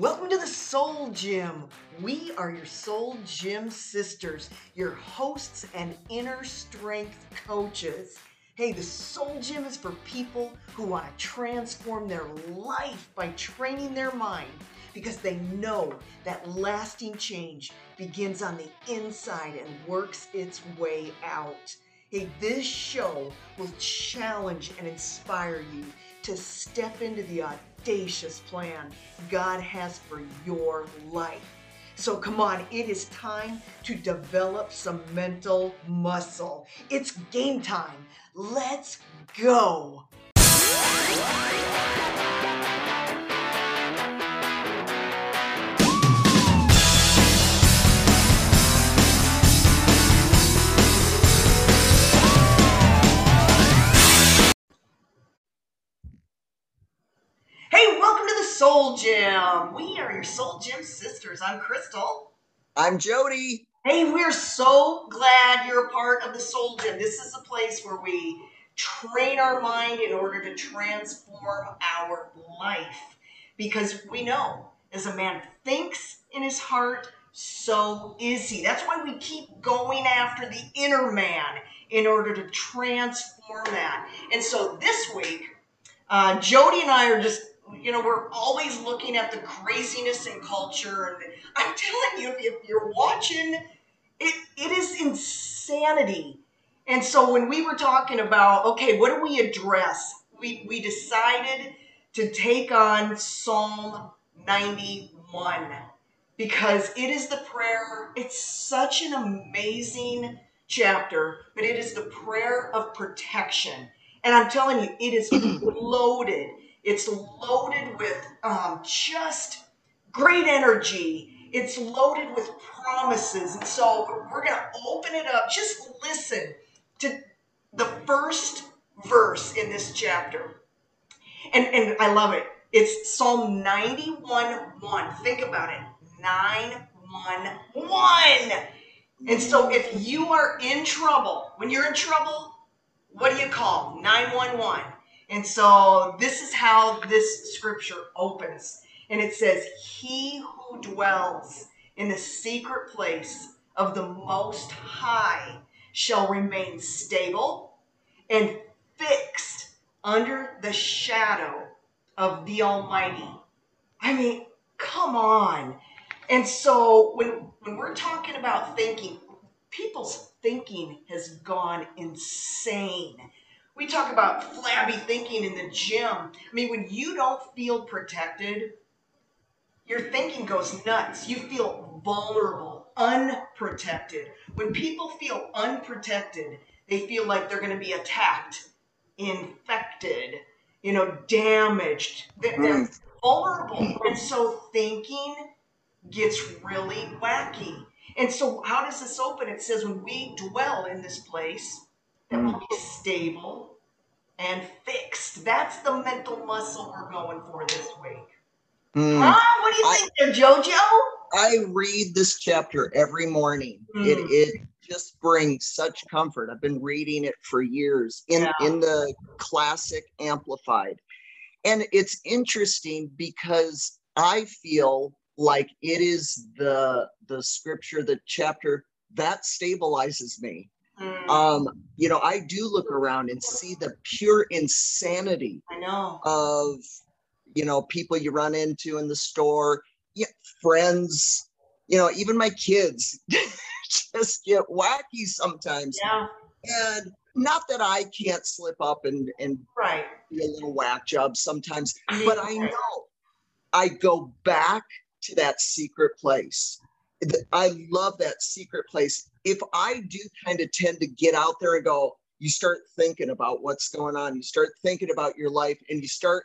Welcome to the Soul Gym. We are your Soul Gym sisters, your hosts and inner strength coaches. Hey, the Soul Gym is for people who want to transform their life by training their mind because they know that lasting change begins on the inside and works its way out. Hey, this show will challenge and inspire you to step into the audacious plan God has for your life. So come on, it is time to develop some mental muscle. It's game time. Let's go. Soul Gym. We are your Soul Gym sisters. I'm Crystal. I'm Jody. Hey, we're so glad you're a part of the Soul Gym. This is a place where we train our mind in order to transform our life. Because we know as a man thinks in his heart, so is he. That's why we keep going after the inner man in order to transform that. And so this week, uh, Jody and I are just, you know, we're always looking at the craziness in culture. And I'm telling you, if you're watching, it, it is insanity. And so when we were talking about, okay, what do we address? We, we decided to take on Psalm 91 because it is the prayer. It's such an amazing chapter, but it is the prayer of protection. And I'm telling you, it is loaded. It's loaded with um, just great energy. It's loaded with promises. And so we're going to open it up. Just listen to the first verse in this chapter. And, and I love it. It's Psalm 91 1. Think about it 9 1 1. And so if you are in trouble, when you're in trouble, what do you call? 911. And so this is how this scripture opens. And it says, He who dwells in the secret place of the Most High shall remain stable and fixed under the shadow of the Almighty. I mean, come on. And so when, when we're talking about thinking, people's thinking has gone insane. We talk about flabby thinking in the gym. I mean, when you don't feel protected, your thinking goes nuts. You feel vulnerable, unprotected. When people feel unprotected, they feel like they're going to be attacked, infected, you know, damaged. They're, they're vulnerable. And so thinking gets really wacky. And so, how does this open? It says, when we dwell in this place, that will be stable and fixed. That's the mental muscle we're going for this week. Mm. Huh? What do you I- think there, JoJo? I read this chapter every morning. Mm. It it just brings such comfort. I've been reading it for years in Yeah. in the classic amplified. And it's interesting because I feel like it is the the scripture, the chapter that stabilizes me. Mm, Um, you know, I do look around and see the pure insanity I know. of you know people you run into in the store yeah, friends you know even my kids just get wacky sometimes. Yeah, and not that i can't slip up and and right. be a little whack job sometimes but i know i go back to that secret place i love that secret place. If i do kind of tend to get out there and go you start thinking about what's going on you start thinking about your life and you start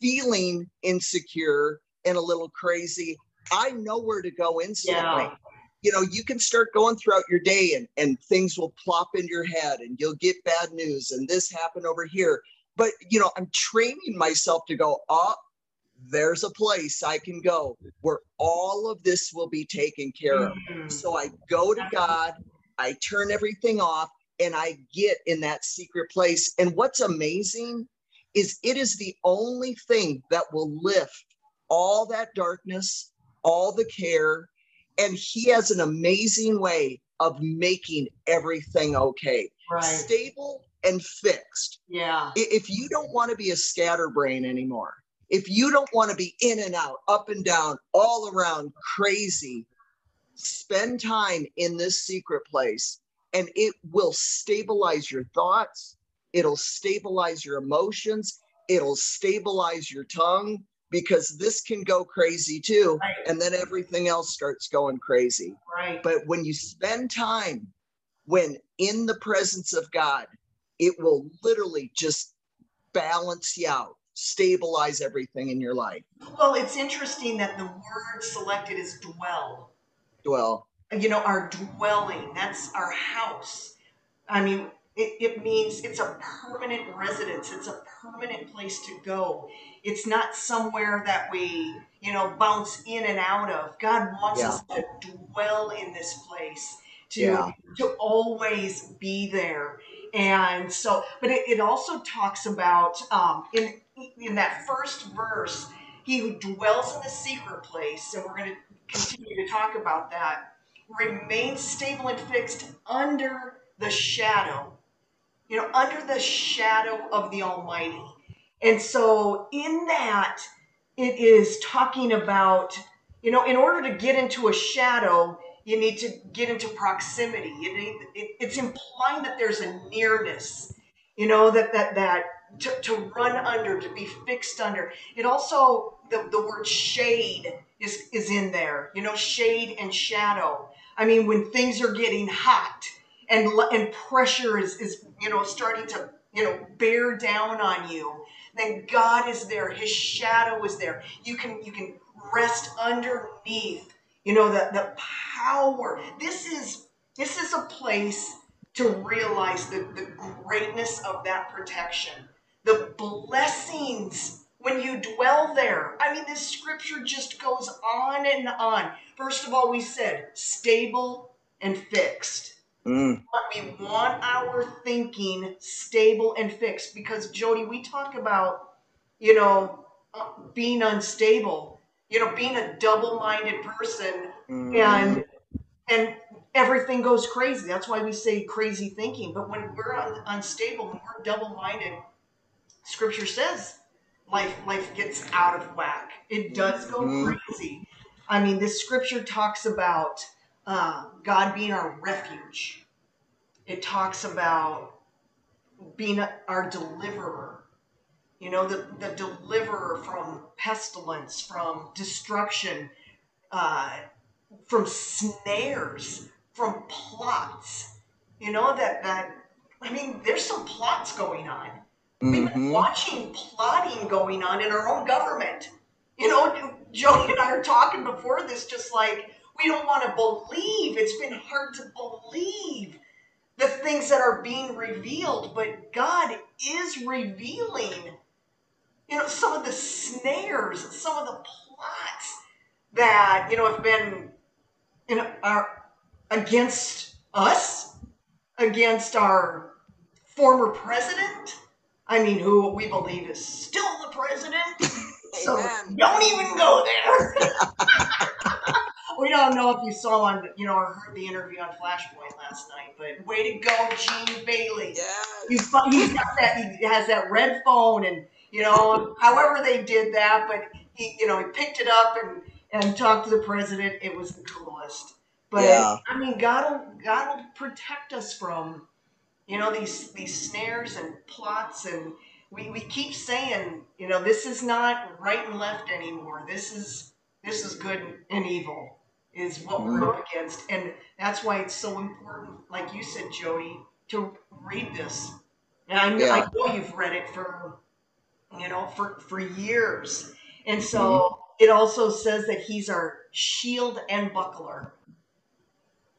feeling insecure and a little crazy i know where to go instantly. Yeah. you know you can start going throughout your day and and things will plop in your head and you'll get bad news and this happened over here. But you know i'm training myself to go oh there's a place i can go where all of this will be taken care of Mm, so i go to god i turn everything off and i get in that secret place and what's amazing is it is the only thing that will lift all that darkness, all the care, and he has an amazing way of making everything okay. Right. Stable and fixed. Yeah. If you don't want to be a scatterbrain anymore, if you don't want to be in and out, up and down, all around crazy, spend time in this secret place and it will stabilize your thoughts. It'll stabilize your emotions. It'll stabilize your tongue because this can go crazy too. Right. And then everything else starts going crazy. Right. But when you spend time when in the presence of God, it will literally just balance you out, stabilize everything in your life. Well, it's interesting that the word selected is dwell. Dwell. You know, our dwelling, that's our house. I mean, it, it means it's a permanent residence, it's a permanent place to go. It's not somewhere that we, you know, bounce in and out of. God wants Yeah. us to dwell in this place, to, Yeah. to always be there. And so, but it, it also talks about um, in in that first verse, he who dwells in the secret place, and we're going to continue to talk about that, remains stable and fixed under the shadow, you know, under the shadow of the Almighty. And so, in that, it is talking about, you know, in order to get into a shadow, you need to get into proximity. Need, it, it's implying that there's a nearness, you know, that that that to, to run under, to be fixed under. It also the, the word shade is is in there, you know, shade and shadow. I mean, when things are getting hot and and pressure is is you know starting to you know bear down on you, then God is there. His shadow is there. You can you can rest underneath. You know the the power. This is this is a place to realize the, the greatness of that protection, the blessings when you dwell there. I mean, this scripture just goes on and on. First of all, we said stable and fixed. mm, But we want our thinking stable and fixed because, Jody, we talk about, you know, uh, being unstable, you know, being a double minded person mm, and and everything goes crazy. That's why we say crazy thinking. But when we're un- unstable, when we're double-minded, Scripture says life life gets out of whack. It does go Mhm. crazy. I mean, this Scripture talks about uh, God being our refuge. It talks about being a- our deliverer. You know, the, the deliverer from pestilence, from destruction, uh, from snares, from plots. You know that that I mean, there's some plots going on. We've been mhm. watching plotting going on in our own government. You know, Jody and I are talking before this, just like we don't want to believe. It's been hard to believe the things that are being revealed, but God is revealing, you know, some of the snares, some of the plots that, you know, have been you know, are against us, against our former president. I mean, who we believe is still the president. So Amen. don't even go there. we don't know if you saw on, you know, or heard the interview on Flashpoint last night, but way to go, Gene Bailey. He's, Yes. fu- he's got that. He has that red phone, and you know, however they did that, but he, you know, he picked it up and and talked to the president. It was the coolest. But Yeah. I mean, God will God will protect us from, you know, these these snares and plots, and we we keep saying, you know, this is not right and left anymore. This is this is good and evil is what we're up against, and that's why it's so important, like you said, Jody, to read this. And I, know I Yeah. know you've read it for, you know, for for years, and so mm-hmm. it also says that he's our shield and buckler.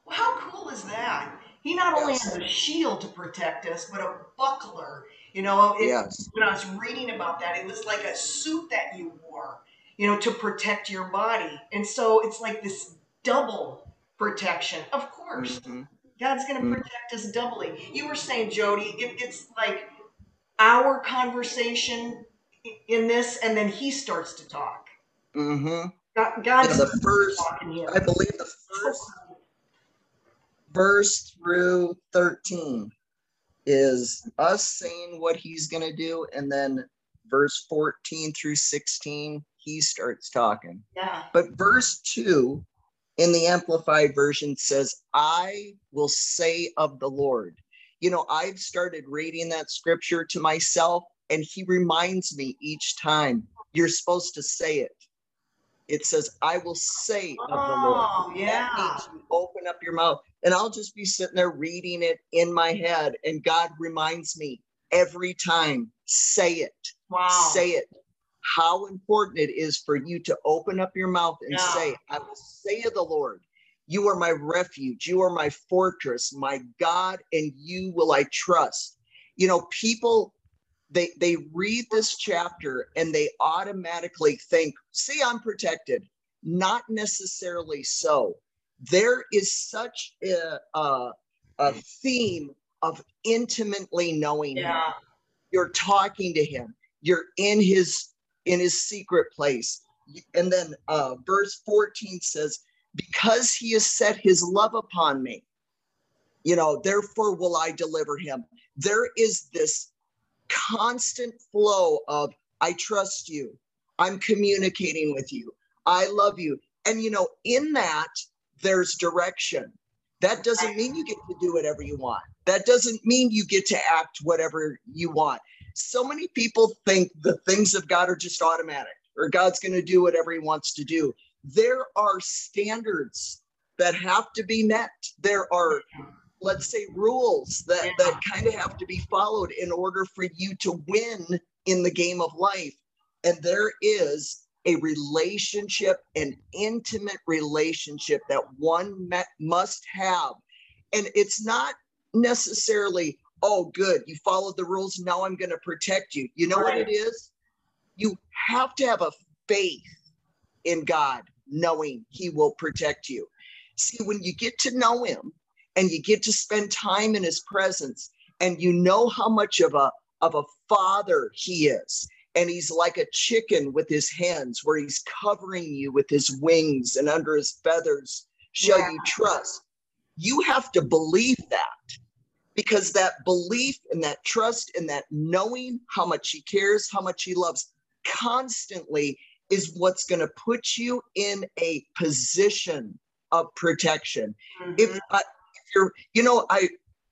Well, how cool is that? He not only Yes. has a shield to protect us, but a buckler. You know, it, Yes. when I was reading about that, it was like a suit that you wore, you know, to protect your body. And so it's like this double protection. Of course, Mhm. God's going to Mm. protect us doubly. You were saying, Jody, it, it's like our conversation in this, and then he starts to talk. Mm-hmm. God, God's Yeah, the first, talking here. I believe the first verse through 13 is us saying what he's going to do. And then verse 14 through 16, he starts talking. Yeah. But verse 2 in the Amplified Version says, I will say of the Lord. You know, I've started reading that scripture to myself, and he reminds me each time, you're supposed to say it. It says, I will say of the Lord. Oh, yeah. Open up your mouth. And I'll just be sitting there reading it in my head, and God reminds me every time, say it Wow. say it how important it is for you to open up your mouth and Yeah. say i will say of the lord you are my refuge you are my fortress my god and you will i trust you know people they they read this chapter and they automatically think see i'm protected not necessarily so there is such a a, a theme of intimately knowing him. You're talking to him. You're in his in his secret place. And then uh verse 14 says because he has set his love upon me you know therefore will i deliver him. There is this constant flow of i trust you. I'm communicating with you. I love you. And you know in that there's direction that doesn't mean you get to do whatever you want that doesn't mean you get to act whatever you want so many people think the things of God are just automatic or God's going to do whatever he wants to do. There are standards that have to be met. There are, let's say, rules that, that kind of have to be followed in order for you to win in the game of life. And there is a relationship, an intimate relationship that one me- must have. And it's not necessarily oh good you followed the rules now i'm going to protect you. You know what it is? You have to have a faith in god knowing he will protect you. See when you get to know him and you get to spend time in his presence and you know how much of a of a father he is and he's like a chicken with his hands where he's covering you with his wings and under his feathers shall Yeah. you trust you have to believe that because that belief and that trust and that knowing how much he cares, how much he loves constantly is what's going to put you in a position of protection. If, Mhm. I, if you're, you know, I,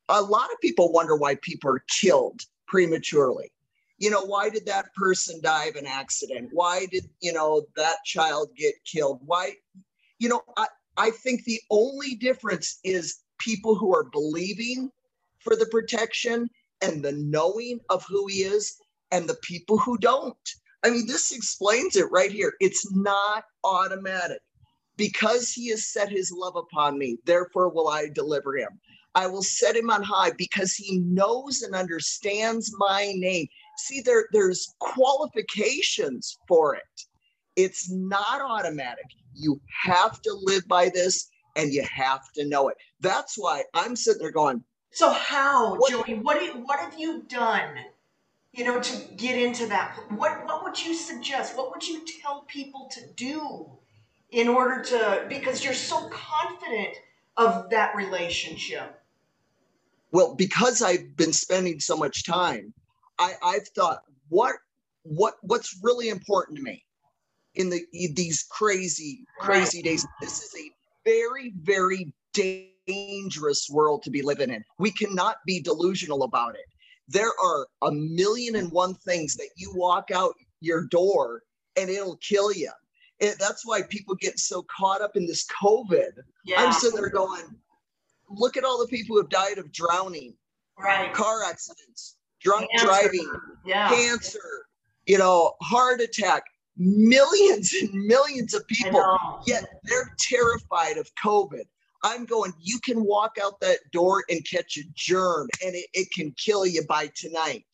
a lot of people wonder why people are killed prematurely. You know, why did that person die of an accident? Why did, you know, that child get killed? Why, you know, I, I think the only difference is people who are believing for the protection and the knowing of who he is and the people who don't. I mean, this explains it right here. It's not automatic. Because he has set his love upon me, therefore will I deliver him. I will set him on high because he knows and understands my name. See, there, there's qualifications for it. It's not automatic. You have to live by this and you have to know it. That's why I'm sitting there going, So how, What- Joey? What you, what have you done? You know, to get into that. What what would you suggest? What would you tell people to do in order to? Because you're so confident of that relationship. well because i've been spending so much time i i've thought what what what's really important to me in the these crazy crazy days? This is a very very dangerous world to be living in. We cannot be delusional about it. There are a million and one things that you walk out your door and it'll kill you. And that's why people get so caught up in this covid. Yeah. i'm sitting there going look at all the people who have died of drowning right. car accidents, drunk Cancer. driving, Yeah. cancer, you know, heart attack, millions and millions of people. Yet they're terrified of COVID. I'm going, you can walk out that door and catch a germ and it, it can kill you by tonight.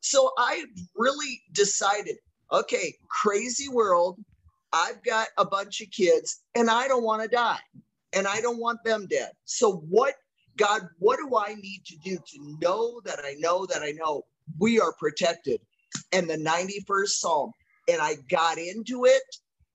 So I really decided, okay, crazy world. I've got a bunch of kids and I don't want to die and I don't want them dead. So what God, what do I need to do to know that I know that I know we are protected? And the 91st Psalm, and I got into it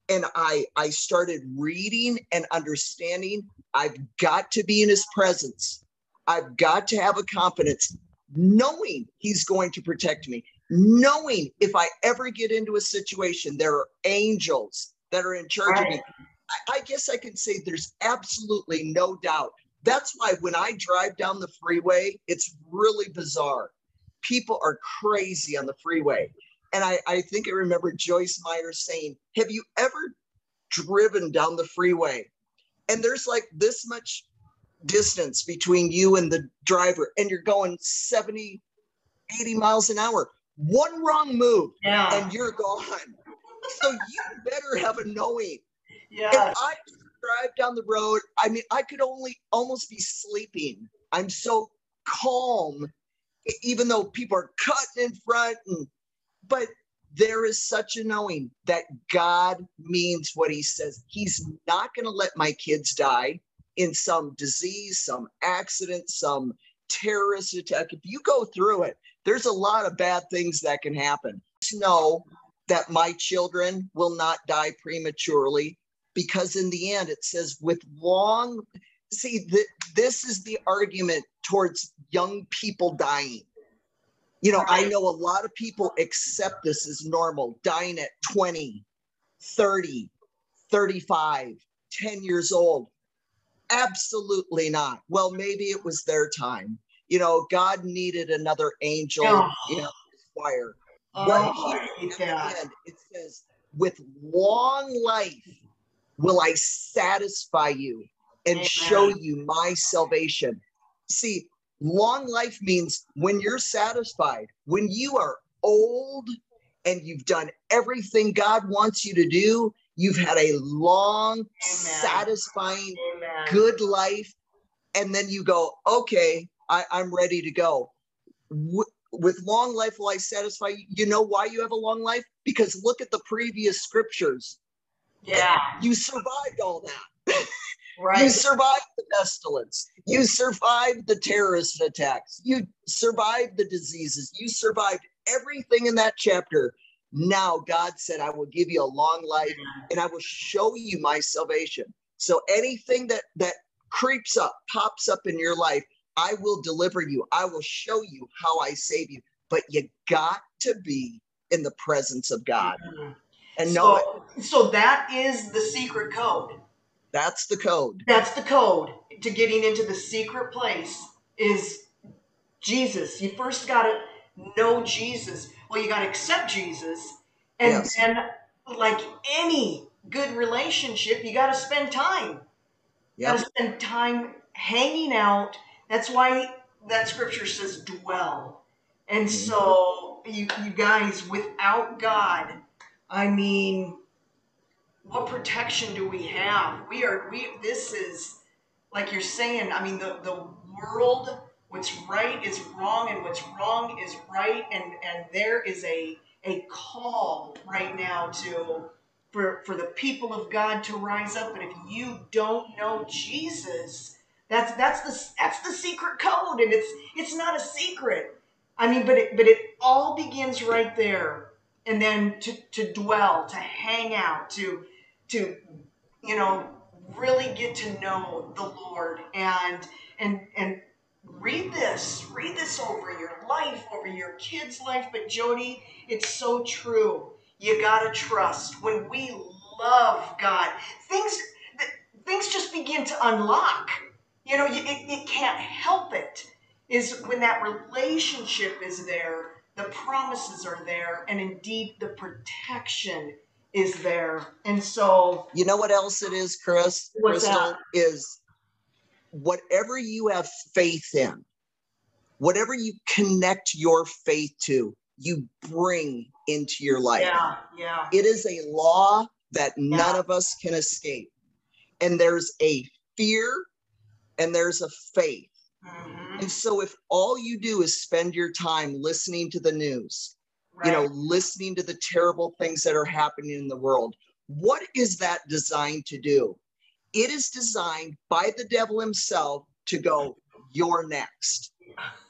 and I I started reading and understanding I've got to be in his presence. I've got to have a confidence knowing he's going to protect me, knowing if I ever get into a situation, there are angels that are in charge right. of me. I, I guess I can say there's absolutely no doubt. That's why when I drive down the freeway, it's really bizarre. People are crazy on the freeway. And I, I think I remember Joyce Meyer saying, Have you ever driven down the freeway and there's like this much distance between you and the driver and you're going 70 80 miles an hour one wrong move yeah. and you're gone so you better have a knowing yeah if i drive down the road i mean i could only almost be sleeping i'm so calm even though people are cutting in front and but there is such a knowing that God means what he says. He's not going to let my kids die in some disease, some accident, some terrorist attack. If you go through it, there's a lot of bad things that can happen. Just know that my children will not die prematurely because in the end it says with long see that this is the argument towards young people dying you know, I know a lot of people accept this as normal, dying at 20, 30, 35, 10 years old. Absolutely not. Well, maybe it was their time. You know, God needed another angel, oh. you know, choir. Oh, but here end, it says, with long life will I satisfy you and Amen. show you my salvation. See, Long life means when you're satisfied, when you are old and you've done everything God wants you to do, you've had a long, Amen. satisfying, Amen. good life. And then you go, okay, I, am ready to go. W- with long life will I satisfy you. You know why you have a long life? Because look at the previous scriptures. Yeah. You survived all that. Right. You survived the pestilence. You survived the terrorist attacks. You survived the diseases. You survived everything in that chapter. Now God said, I will give you a long life and I will show you my salvation. So anything that that creeps up, pops up in your life, I will deliver you. I will show you how I save you. But you got to be in the presence of God. Mm-hmm. And so, know it. So that is the secret code that's the code. That's the code to getting into the secret place is Jesus. You first got to know Jesus. Well, you got to accept Jesus. And yes. and like any good relationship, you got to spend time. You got to spend time hanging out. That's why that scripture says dwell. And mm-hmm. so you you guys without God, I mean, what protection do we have? We are we this is like you're saying, I mean the the world what's right is wrong and what's wrong is right. And and there is a a call right now to for for the people of God to rise up. But if you don't know Jesus that's that's the that's the secret code. And it's it's not a secret. I mean but it but it all begins right there and then to to dwell to hang out to to, you know, really get to know the Lord and and and read this, read this over your life, over your kids' life. But Jody, it's so true. You gotta trust. When we love God, things things just begin to unlock. You know, it, it can't help it. Is when that relationship is there, the promises are there, and indeed the protection is there. And so you know what else it is, Chris? What's Crystal that? is whatever you have faith in, whatever you connect your faith to, you bring into your life. Yeah, yeah. It is a law that yeah. none of us can escape. And there's a fear and there's a faith. Mm-hmm. And so if all you do is spend your time listening to the news, right. you know, listening to the terrible things that are happening in the world. What is that designed to do? It is designed by the devil himself to go, you're next.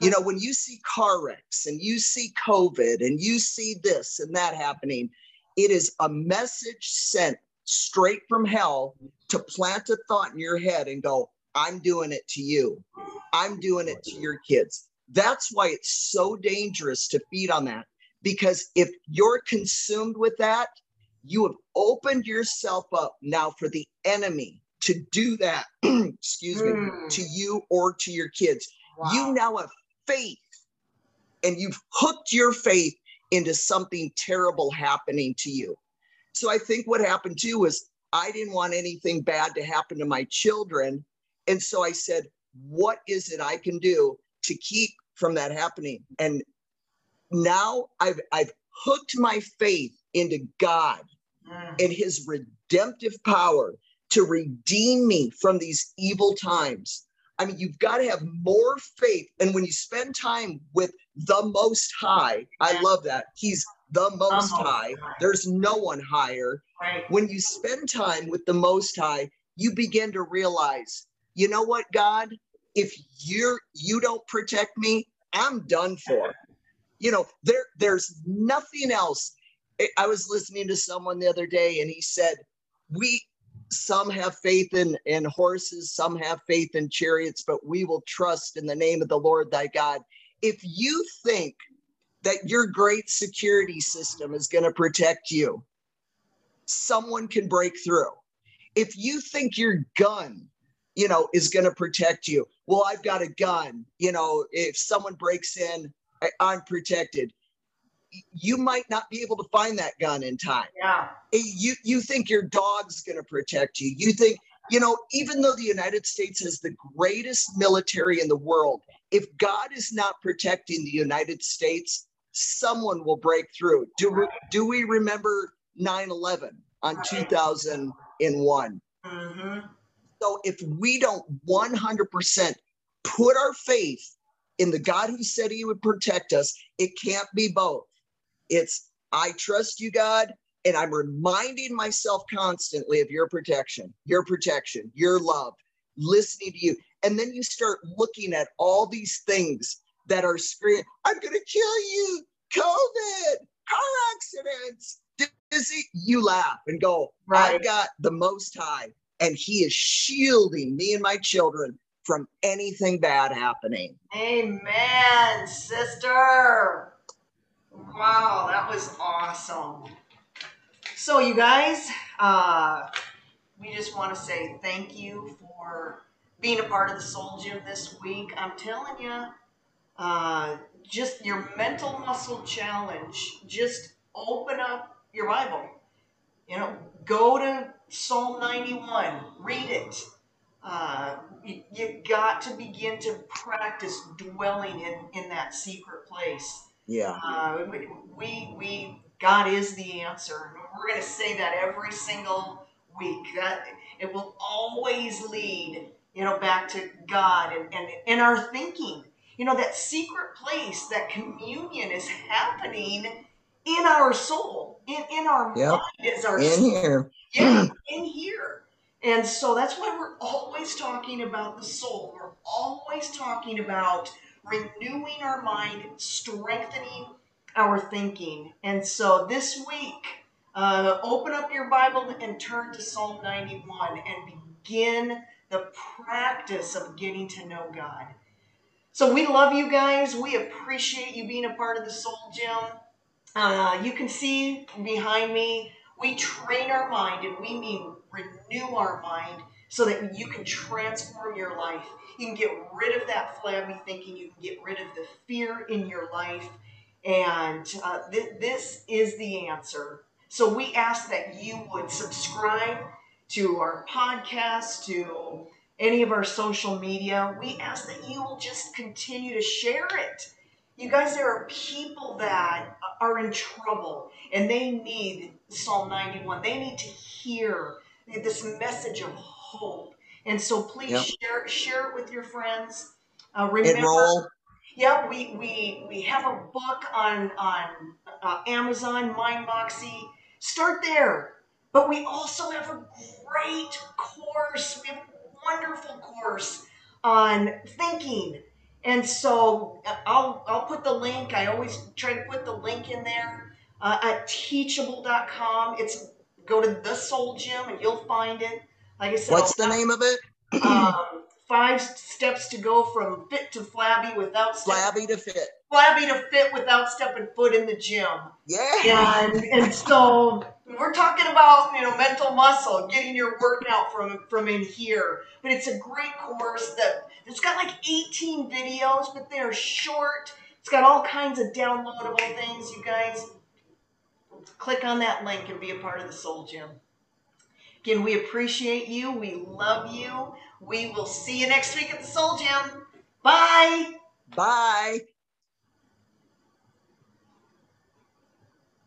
You know, when you see car wrecks and you see COVID and you see this and that happening, it is a message sent straight from hell to plant a thought in your head and go, I'm doing it to you. I'm doing it to your kids. That's why it's so dangerous to feed on that. Because if you're consumed with that, you have opened yourself up now for the enemy to do that, excuse me, Mm. to you or to your kids. Wow. You now have faith and you've hooked your faith into something terrible happening to you. So I think what happened too was I didn't want anything bad to happen to my children. And so I said, what is it I can do to keep from that happening? And now I've I've hooked my faith into God Mm. and his redemptive power to redeem me from these evil times. I mean, you've got to have more faith. And when you spend time with the Most High, I love that. He's the Most High. There's no one higher. When you spend time with the Most High, you begin to realize, you know what, God? If you're you don't protect me, I'm done for. You know, there there's nothing else. I- was listening to someone the other day, and he said, "We some have faith in in horses, some have faith in chariots, but we will trust in the name of the Lord thy God." If you think that your great security system is going to protect you, someone can break through. If you think your gun, you know, is going to protect you, well, I've got a gun. You know, if someone breaks in, I, I'm protected. You might not be able to find that gun in time. Yeah. Eh, You you think your dog's going to protect you. You think, you know, even though the United States has the greatest military in the world, if God is not protecting the United States, someone will break through. Do we, do we remember 9/11 on 2001? Mm-hmm. So if we don't 100% put our faith in the God who said he would protect us, it can't be both. It's I trust you, God, and I'm reminding myself constantly of your protection, your protection, your love, listening to you. And then you start looking at all these things that are screaming, I'm going to kill you, COVID, car accidents, dizzy. You laugh and go, Right. I've got the Most High, and He is shielding me and my children from anything bad happening. Amen, sister. Wow, that was awesome. So, you guys, uh, we just want to say thank you for being a part of the Soul Gym this week. I'm telling you, uh, just your mental muscle challenge. Just open up your Bible. You know, go to Psalm 91, read it. Uh, you, you got to begin to practice dwelling in, in that secret place. Yeah. Uh, we, we, we, God is the answer. And We're going to say that every single week. That it will always lead, you know, back to God and, and, and our thinking. You know, that secret place, that communion is happening in our soul, in, in our Yep. mind is our In here. yeah, in here. And so that's why we're always talking about the soul. We're always talking about renewing our mind, strengthening our thinking. And so this week, uh, open up your Bible and turn to Psalm 91 and begin the practice of getting to know God. So we love you guys. We appreciate you being a part of the Soul Gym. Uh, you can see behind me, we train our mind, and we mean renew our mind so that you can transform your life. You can get rid of that flabby thinking, you can get rid of the fear in your life, and uh, th- this is the answer. So we ask that you would subscribe to our podcast, to any of our social media. We ask that you will just continue to share it. You guys, there are people that are in trouble and they need Psalm 91. They need to hear this message of hope. And so please Yep. share share it with your friends. Uh, remember, Enroll. yeah, we, we we have a book on on uh, Amazon, MindBoxy. Start there. But we also have a great course. We have a wonderful course on thinking. And so I'll I'll put the link. I always try to put the link in there uh, at teachable.com. It's go to the Soul Gym and you'll find it. Like I said, What's I'll the have, name of it? Um, five steps to go from fit to flabby without Flabby to fit. Flabby to fit without stepping foot in the gym. Yeah. And and so we're talking about you know mental muscle, getting your workout from from in here. But it's a great course that it's got like 18 videos, but they're short. It's got all kinds of downloadable things. You guys click on that link and be a part of the Soul Gym. Again, we appreciate you. We love you. We will see you next week at the Soul Gym. Bye. Bye.